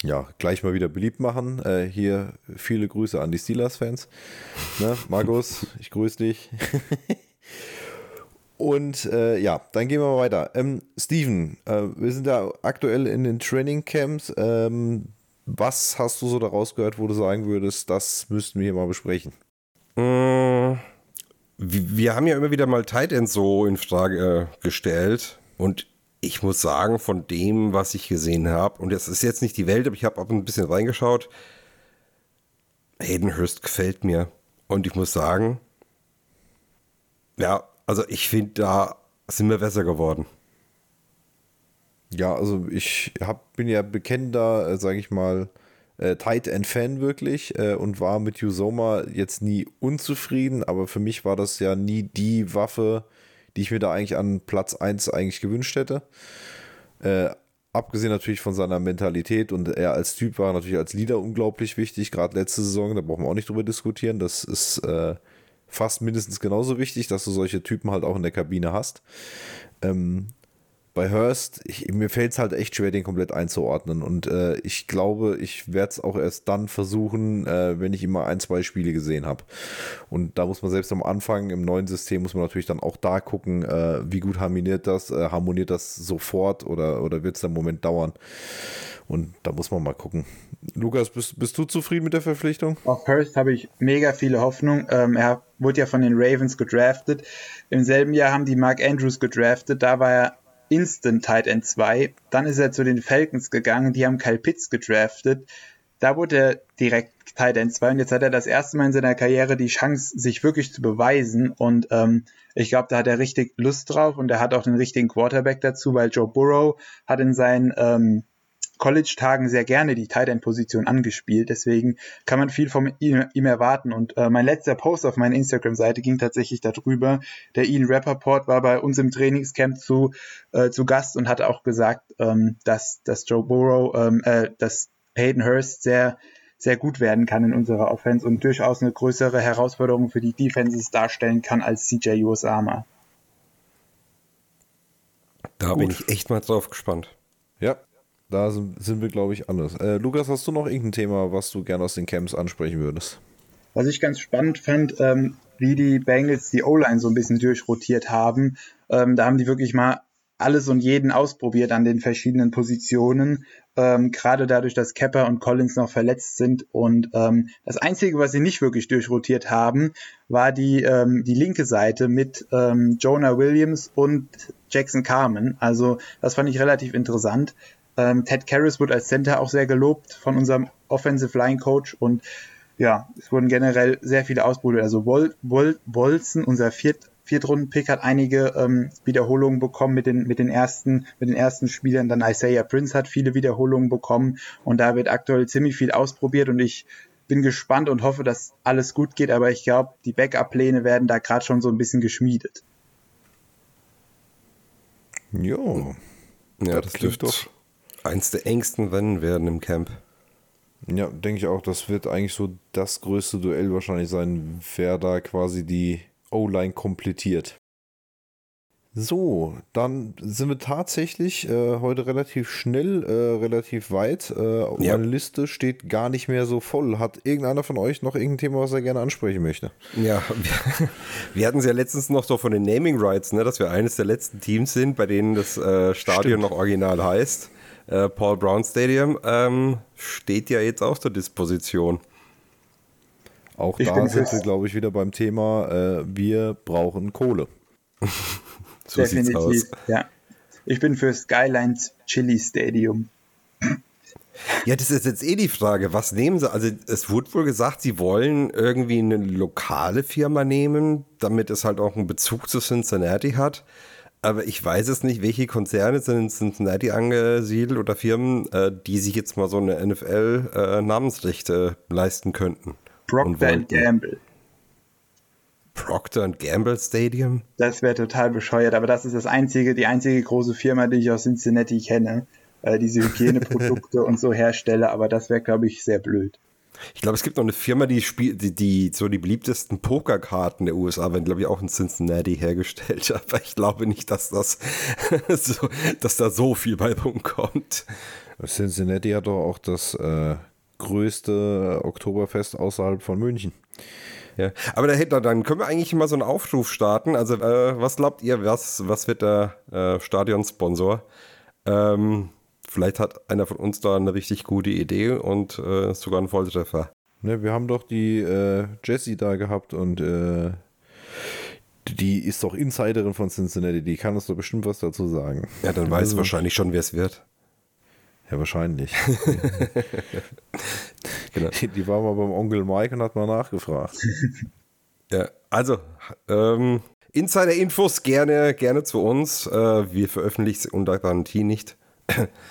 ja, gleich mal wieder beliebt machen. Äh, hier viele Grüße an die Steelers-Fans. Ne, Markus, ich grüße dich. Und äh, ja, dann gehen wir mal weiter. Ähm, Steven, äh, wir sind ja aktuell in den Training-Camps. Ähm, was hast du so daraus gehört, wo du sagen würdest, das müssten wir hier mal besprechen? Mm, Wir haben ja immer wieder mal Tight Ends so in Frage äh, gestellt und ich muss sagen, von dem, was ich gesehen habe, und das ist jetzt nicht die Welt, aber ich habe auch ein bisschen reingeschaut, Hayden Hurst gefällt mir. Und ich muss sagen, ja, also ich finde, da sind wir besser geworden. Ja, also ich hab, bin ja bekennender, äh, sage ich mal, äh, Tight End Fan wirklich äh, und war mit Usoma jetzt nie unzufrieden, aber für mich war das ja nie die Waffe, die ich mir da eigentlich an Platz 1 eigentlich gewünscht hätte. Äh, abgesehen natürlich von seiner Mentalität und er als Typ war natürlich als Leader unglaublich wichtig, gerade letzte Saison, da brauchen wir auch nicht drüber diskutieren. Das ist äh, fast mindestens genauso wichtig, dass du solche Typen halt auch in der Kabine hast. Ähm, bei Hurst, ich, mir fällt es halt echt schwer, den komplett einzuordnen. Und äh, ich glaube, ich werde es auch erst dann versuchen, äh, wenn ich immer ein, zwei Spiele gesehen habe. Und da muss man selbst am Anfang im neuen System, muss man natürlich dann auch da gucken, äh, wie gut harmoniert das, äh, harmoniert das sofort oder, oder wird es einen Moment dauern. Und da muss man mal gucken. Lukas, bist, bist du zufrieden mit der Verpflichtung? Auf Hurst habe ich mega viele Hoffnung. Ähm, er wurde ja von den Ravens gedraftet. Im selben Jahr haben die Mark Andrews gedraftet. Da war er Instant Tight End 2. Dann ist er zu den Falcons gegangen. Die haben Kyle Pitts gedraftet. Da wurde er direkt Tight End 2 und jetzt hat er das erste Mal in seiner Karriere die Chance, sich wirklich zu beweisen. Und ähm, ich glaube, da hat er richtig Lust drauf und er hat auch den richtigen Quarterback dazu, weil Joe Burrow hat in seinen ähm, College-Tagen sehr gerne die Tight End-Position angespielt. Deswegen kann man viel von ihm, ihm erwarten. Und äh, mein letzter Post auf meiner Instagram-Seite ging tatsächlich darüber. Der Ian Rappaport war bei uns im Trainingscamp zu, äh, zu Gast und hat auch gesagt, ähm, dass, dass Joe Burrow, ähm, äh, dass Hayden Hurst sehr sehr gut werden kann in unserer Offense und durchaus eine größere Herausforderung für die Defenses darstellen kann als CJ Usama. Da bin ich echt mal drauf gespannt. Ja, da sind, sind wir, glaube ich, anders. Äh, Lukas, hast du noch irgendein Thema, was du gerne aus den Camps ansprechen würdest? Was ich ganz spannend fand, ähm, wie die Bengals die O-Line so ein bisschen durchrotiert haben. Ähm, da haben die wirklich mal alles und jeden ausprobiert an den verschiedenen Positionen. Ähm, Gerade dadurch, dass Kepper und Collins noch verletzt sind. Und ähm, das Einzige, was sie nicht wirklich durchrotiert haben, war die, ähm, die linke Seite mit ähm, Jonah Williams und Jackson Carmen. Also das fand ich relativ interessant. Ähm, Ted Karras wird als Center auch sehr gelobt von unserem Offensive Line Coach und ja, es wurden generell sehr viele ausprobiert. Also Wol Wol Wolzen, unser Viert Viertrunden-Pick, hat einige ähm, Wiederholungen bekommen mit den, mit, den ersten, mit den ersten Spielern. Dann Isaiah Prince hat viele Wiederholungen bekommen und da wird aktuell ziemlich viel ausprobiert und ich bin gespannt und hoffe, dass alles gut geht, aber ich glaube, die Backup-Pläne werden da gerade schon so ein bisschen geschmiedet. Jo. Ja, Das das, klingt dürfte doch- eins der engsten Rennen werden im Camp. Ja, denke ich auch, das wird eigentlich so das größte Duell wahrscheinlich sein, wer da quasi die O-Line komplettiert. So, dann sind wir tatsächlich äh, heute relativ schnell, äh, relativ weit. Äh, Ja. Meine Liste steht gar nicht mehr so voll. Hat irgendeiner von euch noch irgendein Thema, was er gerne ansprechen möchte? Ja, wir, wir hatten es ja letztens noch so von den Naming Rights, ne, dass wir eines der letzten Teams sind, bei denen das äh, Stadion Stimmt. noch original heißt. Äh, Paul Brown Stadium ähm, steht ja jetzt auch zur Disposition. Auch Ich da sind wir, glaube ich, wieder beim Thema, äh, wir brauchen Kohle. So sieht's aus. ja. Ich bin für Skylines Chili Stadium. Ja, das ist jetzt eh die Frage. Was nehmen sie? Also, es wurde wohl gesagt, sie wollen irgendwie eine lokale Firma nehmen, damit es halt auch einen Bezug zu Cincinnati hat. Aber ich weiß es nicht, welche Konzerne sind in Cincinnati angesiedelt oder Firmen, äh, die sich jetzt mal so eine NFL-Namensrechte äh, leisten könnten. Procter Gamble. Procter Gamble Stadium? Das wäre total bescheuert, aber das ist das einzige, die einzige große Firma, die ich aus Cincinnati kenne, äh, diese Hygieneprodukte und so herstelle, aber das wäre, glaube ich, sehr blöd. Ich glaube, es gibt noch eine Firma, die spielt, die, die so die beliebtesten Pokerkarten der USA werden, glaube ich, auch in Cincinnati hergestellt. Aber ich glaube nicht, dass das so, dass da so viel bei rumkommt. Cincinnati hat doch auch das äh, größte Oktoberfest außerhalb von München. Ja, aber dahinter, dann können wir eigentlich mal so einen Aufruf starten. Also, äh, was glaubt ihr, was, was wird der äh, Stadionsponsor? Ähm, vielleicht hat einer von uns da eine richtig gute Idee und äh, sogar einen Volltreffer. Ne, wir haben doch die äh, Jessie da gehabt und äh, die ist doch Insiderin von Cincinnati, die kann uns doch bestimmt was dazu sagen. Ja, dann weiß wahrscheinlich schon, wer es wird. Ja, wahrscheinlich. genau. Die war mal beim Onkel Mike und hat mal nachgefragt. ja, also, ähm, Insider-Infos gerne, gerne zu uns. Äh, wir veröffentlichen es unter Garantie nicht.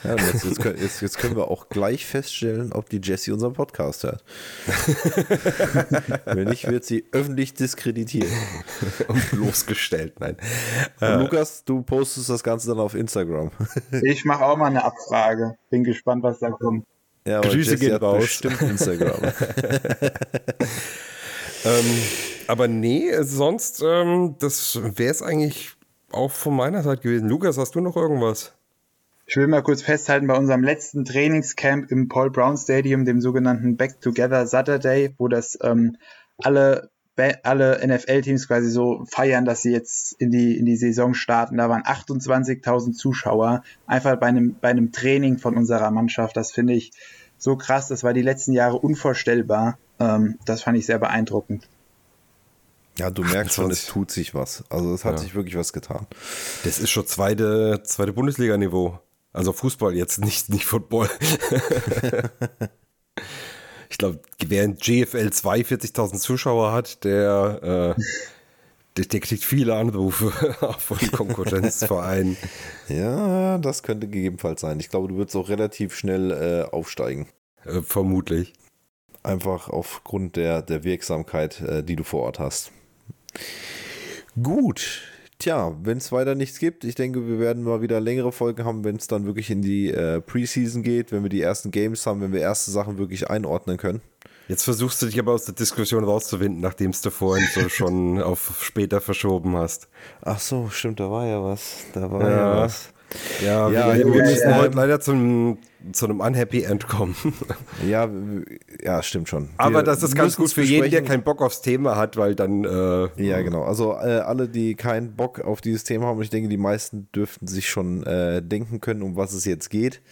Ja, jetzt, jetzt, können, jetzt, jetzt, können wir auch gleich feststellen, ob die Jessie unseren Podcast hört. Wenn nicht, wird sie öffentlich diskreditiert. Und bloßgestellt, nein. Äh, Lukas, du postest das Ganze dann auf Instagram. Ich mache auch mal eine Abfrage. Bin gespannt, was da kommt. Ja, aber Grüße Jessie hat raus. bestimmt Instagram. ähm, aber nee, sonst, ähm, das wäre es eigentlich auch von meiner Seite gewesen. Lukas, hast du noch irgendwas? Ich will mal kurz festhalten, bei unserem letzten Trainingscamp im Paul Brown Stadium, dem sogenannten Back Together Saturday, wo das ähm, alle, alle NFL-Teams quasi so feiern, dass sie jetzt in die, in die Saison starten. Da waren 28.000 Zuschauer, einfach bei einem, bei einem Training von unserer Mannschaft. Das finde ich so krass. Das war die letzten Jahre unvorstellbar. Ähm, das fand ich sehr beeindruckend. Ja, du merkst schon, es tut sich was. Also es hat ja. sich wirklich was getan. Das ist schon zweite, zweite Bundesliga-Niveau. Also Fußball jetzt, nicht, nicht Football. ich glaube, während GFL 2 40.000 Zuschauer hat, der, äh, der, der, kriegt viele Anrufe von Konkurrenzvereinen. ja, das könnte gegebenenfalls sein. Ich glaube, du würdest auch relativ schnell äh, aufsteigen. Äh, vermutlich. Einfach aufgrund der, der Wirksamkeit, äh, die du vor Ort hast. Gut, Tja, wenn es weiter nichts gibt, ich denke, wir werden mal wieder längere Folgen haben, wenn es dann wirklich in die äh, Preseason geht, wenn wir die ersten Games haben, wenn wir erste Sachen wirklich einordnen können. Jetzt versuchst du dich aber aus der Diskussion rauszuwinden, nachdem es du vorhin so schon auf später verschoben hast. Ach so, stimmt, da war ja was. Da war ja, ja was. Ja, ja wir, wir müssen heute leider zum, zu einem Unhappy End kommen. Ja, ja, stimmt schon. Aber wir das ist ganz gut für jeden, der keinen Bock aufs Thema hat, weil dann. Äh, ja, genau. Also äh, alle, die keinen Bock auf dieses Thema haben, ich denke, die meisten dürften sich schon äh, denken können, um was es jetzt geht.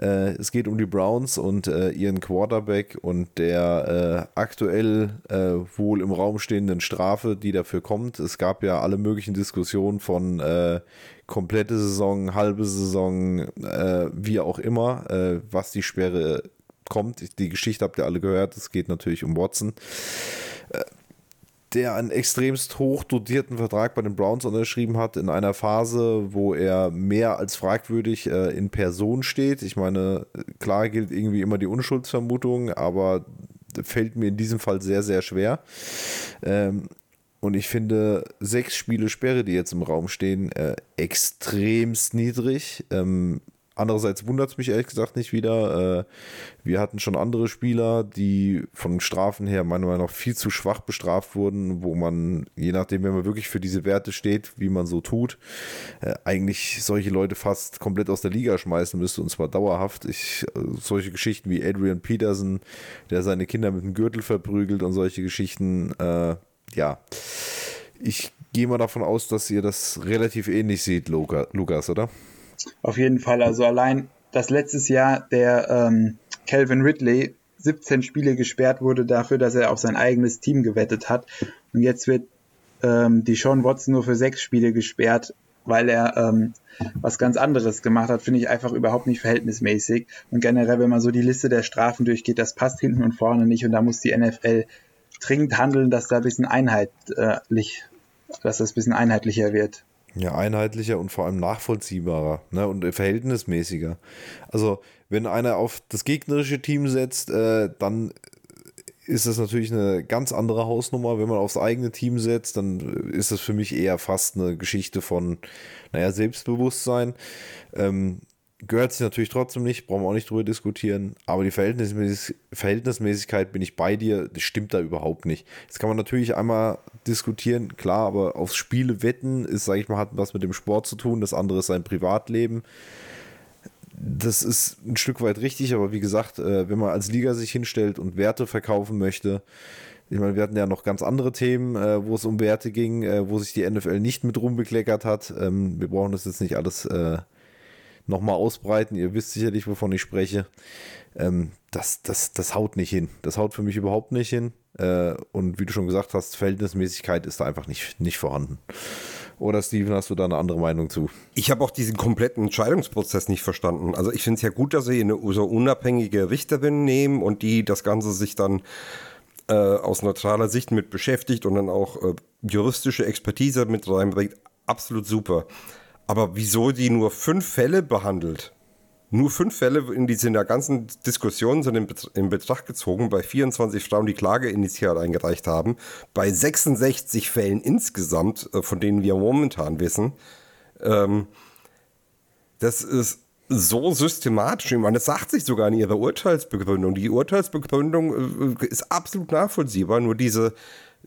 Äh, es geht um die Browns und äh, ihren Quarterback und der äh, aktuell äh, wohl im Raum stehenden Strafe, die dafür kommt. Es gab ja alle möglichen Diskussionen von äh, komplette Saison, halbe Saison, äh, wie auch immer, was die Sperre kommt. Die Geschichte habt ihr alle gehört. Es geht natürlich um Watson der einen extremst hoch dotierten Vertrag bei den Browns unterschrieben hat, in einer Phase, wo er mehr als fragwürdig äh, in Person steht. Ich meine, klar gilt irgendwie immer die Unschuldsvermutung, aber fällt mir in diesem Fall sehr, sehr schwer. Ähm, und ich finde sechs Spiele Sperre, die jetzt im Raum stehen, äh, extremst niedrig. Ähm, Andererseits wundert es mich ehrlich gesagt nicht wieder. Äh, wir hatten schon andere Spieler, die von Strafen her meiner Meinung nach viel zu schwach bestraft wurden, wo man, je nachdem, wenn man wirklich für diese Werte steht, wie man so tut, äh, eigentlich solche Leute fast komplett aus der Liga schmeißen müsste und zwar dauerhaft. Ich, äh, solche Geschichten wie Adrian Peterson, der seine Kinder mit dem Gürtel verprügelt und solche Geschichten, ja. Ich gehe mal davon aus, dass ihr das relativ ähnlich seht, Lukas, oder? Auf jeden Fall. Also allein, dass letztes Jahr der ähm, Calvin Ridley 17 Spiele gesperrt wurde dafür, dass er auf sein eigenes Team gewettet hat. Und jetzt wird ähm, die Sean Watson nur für sechs Spiele gesperrt. weil er ähm, was ganz anderes gemacht hat, finde ich einfach überhaupt nicht verhältnismäßig. Und generell, wenn man so die Liste der Strafen durchgeht, das passt hinten und vorne nicht und da muss die NFL dringend handeln, dass da ein bisschen einheitlich, dass das ein bisschen einheitlicher wird. Ja, einheitlicher und vor allem nachvollziehbarer ne, und verhältnismäßiger. Also, wenn einer auf das gegnerische Team setzt, äh, dann ist das natürlich eine ganz andere Hausnummer. Wenn man aufs eigene Team setzt, dann ist das für mich eher fast eine Geschichte von, naja, Selbstbewusstsein. Ähm, gehört sich natürlich trotzdem nicht, brauchen wir auch nicht drüber diskutieren, aber die Verhältnismäßig Verhältnismäßigkeit bin ich bei dir, das stimmt da überhaupt nicht. Jetzt kann man natürlich einmal diskutieren, klar, aber aufs Spiele wetten ist, sage ich mal, hat was mit dem Sport zu tun, das andere ist sein Privatleben. Das ist ein Stück weit richtig, aber wie gesagt, äh, wenn man als Liga sich hinstellt und Werte verkaufen möchte, ich meine, wir hatten ja noch ganz andere Themen, äh, wo es um Werte ging, äh, wo sich die NFL nicht mit rumbekleckert hat. Ähm, wir brauchen das jetzt nicht alles nochmal ausbreiten. Ihr wisst sicherlich, wovon ich spreche. Ähm, das, das, das haut nicht hin. Das haut für mich überhaupt nicht hin. Äh, und wie du schon gesagt hast, Verhältnismäßigkeit ist da einfach nicht, nicht vorhanden. Oder Steven, hast du da eine andere Meinung zu? Ich habe auch diesen kompletten Entscheidungsprozess nicht verstanden. Also ich finde es ja gut, dass sie eine so unabhängige Richterin nehmen und die das Ganze sich dann äh, aus neutraler Sicht mit beschäftigt und dann auch äh, juristische Expertise mit reinbringt. Absolut super. Aber wieso die nur fünf Fälle behandelt? Nur fünf Fälle in dieser ganzen Diskussion sind in, in Betracht gezogen, bei 24 Frauen, die Klage initial eingereicht haben, bei 66 Fällen insgesamt, äh, von denen wir momentan wissen. Ähm, das ist so systematisch. Ich meine, das sagt sich sogar in ihrer Urteilsbegründung. Die Urteilsbegründung äh, ist absolut nachvollziehbar, nur diese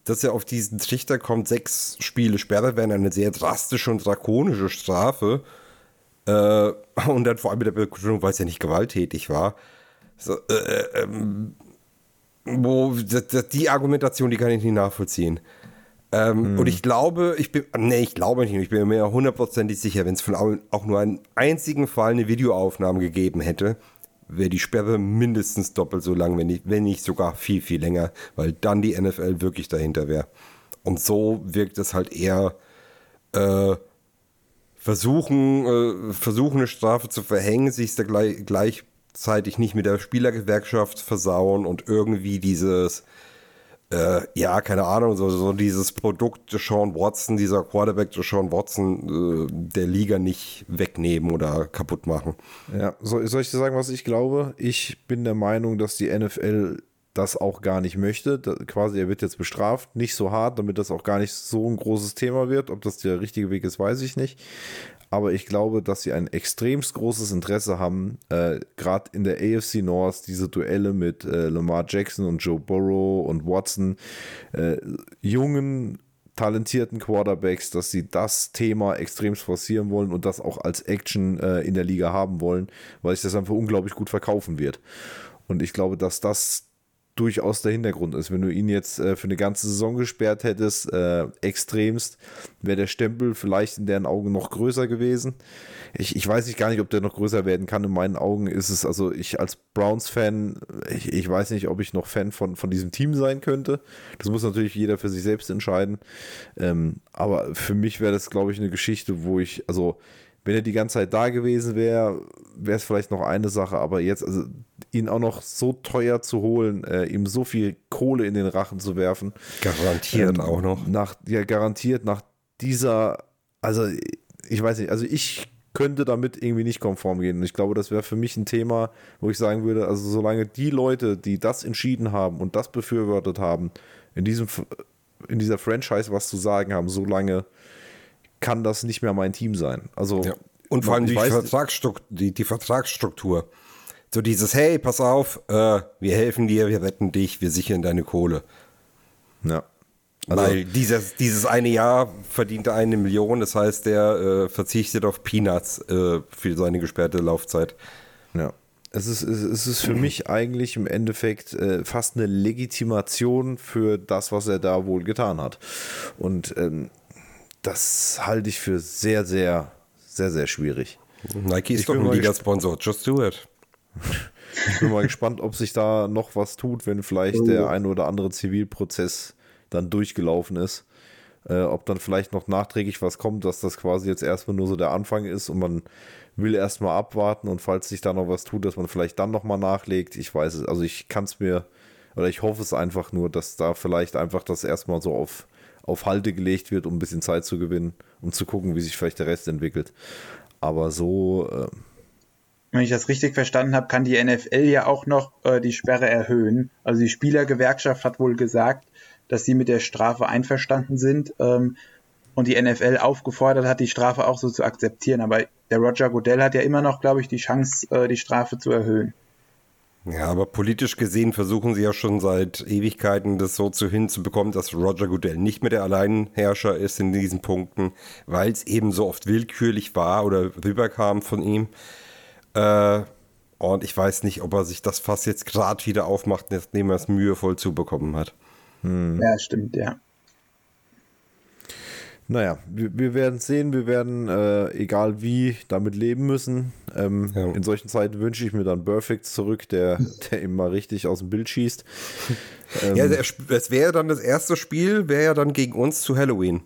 dass er auf diesen Trichter kommt, sechs Spiele Sperre wären eine sehr drastische und drakonische Strafe. Äh, und dann vor allem mit der Begründung, weil es ja nicht gewalttätig war. So, äh, ähm, wo die Argumentation, die kann ich nicht nachvollziehen. Ähm, hm. Und ich glaube, ich bin, nee, ich glaube nicht, ich bin mir hundertprozentig sicher, wenn es von auch nur einen einzigen Fall eine Videoaufnahme gegeben hätte, wäre die Sperre mindestens doppelt so lang, wenn nicht, wenn nicht sogar viel, viel länger, weil dann die NFL wirklich dahinter wäre. Und so wirkt es halt eher äh, versuchen, äh, versuchen, eine Strafe zu verhängen, sich da gleich, gleichzeitig nicht mit der Spielergewerkschaft versauen und irgendwie dieses äh, ja, keine Ahnung, so, so dieses Produkt Sean Watson, dieser Quarterback Sean Watson äh, der Liga nicht wegnehmen oder kaputt machen. Ja, soll, soll ich dir sagen, was ich glaube? Ich bin der Meinung, dass die NFL das auch gar nicht möchte. Da, quasi, er wird jetzt bestraft, nicht so hart, damit das auch gar nicht so ein großes Thema wird. Ob das der richtige Weg ist, weiß ich nicht aber ich glaube, dass sie ein extremst großes Interesse haben, äh, gerade in der AFC North, diese Duelle mit äh, Lamar Jackson und Joe Burrow und Watson, äh, jungen, talentierten Quarterbacks, dass sie das Thema extremst forcieren wollen und das auch als Action äh, in der Liga haben wollen, weil sich das einfach unglaublich gut verkaufen wird. Und ich glaube, dass das durchaus der Hintergrund ist. Wenn du ihn jetzt äh, für eine ganze Saison gesperrt hättest, äh, extremst, wäre der Stempel vielleicht in deren Augen noch größer gewesen. Ich, ich weiß nicht gar nicht, ob der noch größer werden kann. In meinen Augen ist es, also ich als Browns-Fan, ich, ich weiß nicht, ob ich noch Fan von, von diesem Team sein könnte. Das muss natürlich jeder für sich selbst entscheiden. Ähm, aber für mich wäre das, glaube ich, eine Geschichte, wo ich, also wenn er die ganze Zeit da gewesen wäre, wäre es vielleicht noch eine Sache, aber jetzt, also ihn auch noch so teuer zu holen, äh, ihm so viel Kohle in den Rachen zu werfen. Garantiert ähm, auch noch. Nach, ja, garantiert nach dieser, also ich weiß nicht, also ich könnte damit irgendwie nicht konform gehen. Und ich glaube, das wäre für mich ein Thema, wo ich sagen würde, also solange die Leute, die das entschieden haben und das befürwortet haben, in diesem in dieser Franchise was zu sagen haben, solange kann das nicht mehr mein Team sein. Also ja. und vor allem die, Vertragsstruktur, die, die Vertragsstruktur. So dieses, hey, pass auf, äh, wir helfen dir, wir retten dich, wir sichern deine Kohle. Ja. Also, Weil dieses, dieses eine Jahr verdient er eine Million, das heißt, der äh, verzichtet auf Peanuts äh, für seine gesperrte Laufzeit. Ja. Es ist, es ist für mich eigentlich im Endeffekt äh, fast eine Legitimation für das, was er da wohl getan hat. Und ähm, das halte ich für sehr, sehr, sehr, sehr schwierig. Nike ist ich doch ein Liga-Sponsor, just do it. Ich bin mal gespannt, ob sich da noch was tut, wenn vielleicht der ein oder andere Zivilprozess dann durchgelaufen ist. Äh, ob dann vielleicht noch nachträglich was kommt, dass das quasi jetzt erstmal nur so der Anfang ist und man will erstmal abwarten und falls sich da noch was tut, dass man vielleicht dann nochmal nachlegt. Ich weiß es, also ich kann es mir, oder ich hoffe es einfach nur, dass da vielleicht einfach das erstmal so auf, auf Halte gelegt wird, um ein bisschen Zeit zu gewinnen, um zu gucken, wie sich vielleicht der Rest entwickelt. Aber so. Äh, wenn ich das richtig verstanden habe, kann die NFL ja auch noch äh, die Sperre erhöhen. Also die Spielergewerkschaft hat wohl gesagt, dass sie mit der Strafe einverstanden sind ähm, und die NFL aufgefordert hat, die Strafe auch so zu akzeptieren. Aber der Roger Goodell hat ja immer noch, glaube ich, die Chance, äh, die Strafe zu erhöhen. Ja, aber politisch gesehen versuchen sie ja schon seit Ewigkeiten, das so zu hinzubekommen, dass Roger Goodell nicht mehr der Alleinherrscher ist in diesen Punkten, weil es eben so oft willkürlich war oder rüberkam von ihm. Äh, und ich weiß nicht, ob er sich das Fass jetzt gerade wieder aufmacht, nachdem er es mühevoll zubekommen hat. Hm. Ja, stimmt, ja. Naja, wir, wir werden sehen, wir werden, äh, egal wie, damit leben müssen. Ähm, ja. In solchen Zeiten wünsche ich mir dann Perfect zurück, der, der immer richtig aus dem Bild schießt. ähm, ja, es wäre dann das erste Spiel, wäre ja dann gegen uns zu Halloween.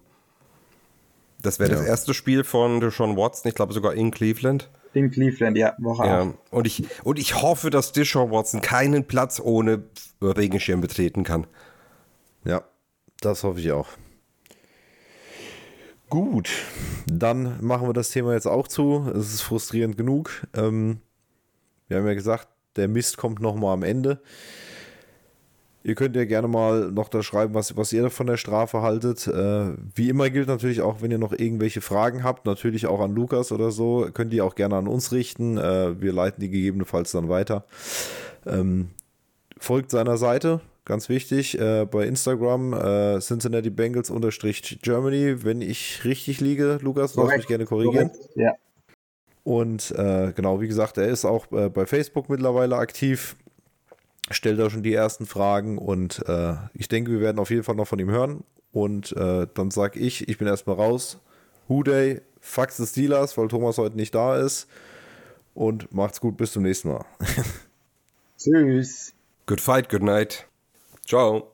Das wäre ja. das erste Spiel von Deshaun Watson, ich glaube sogar in Cleveland. In Cleveland, ja, Woche ja. Und ich, und ich hoffe, dass Deshaun Watson keinen Platz ohne Regenschirm betreten kann. Ja, das hoffe ich auch. Gut, dann machen wir das Thema jetzt auch zu. Es ist frustrierend genug. Ähm, wir haben ja gesagt, der Mist kommt nochmal am Ende. Ihr könnt ja gerne mal noch da schreiben, was, was ihr von der Strafe haltet. Äh, wie immer gilt natürlich auch, wenn ihr noch irgendwelche Fragen habt, natürlich auch an Lukas oder so, könnt ihr auch gerne an uns richten. Äh, wir leiten die gegebenenfalls dann weiter. Ähm, folgt seiner Seite, Ganz wichtig, äh, bei Instagram äh, Cincinnati Bengals unterstrich Germany, wenn ich richtig liege, Lukas, lass mich gerne korrigieren. Korrekt, ja. Und äh, genau, wie gesagt, er ist auch äh, bei Facebook mittlerweile aktiv, stellt da schon die ersten Fragen und äh, ich denke, wir werden auf jeden Fall noch von ihm hören. Und äh, dann sage ich, ich bin erstmal raus. Huday, Fax des Dealers, weil Thomas heute nicht da ist. Und macht's gut, bis zum nächsten Mal. Tschüss. Good fight, good night. Ciao.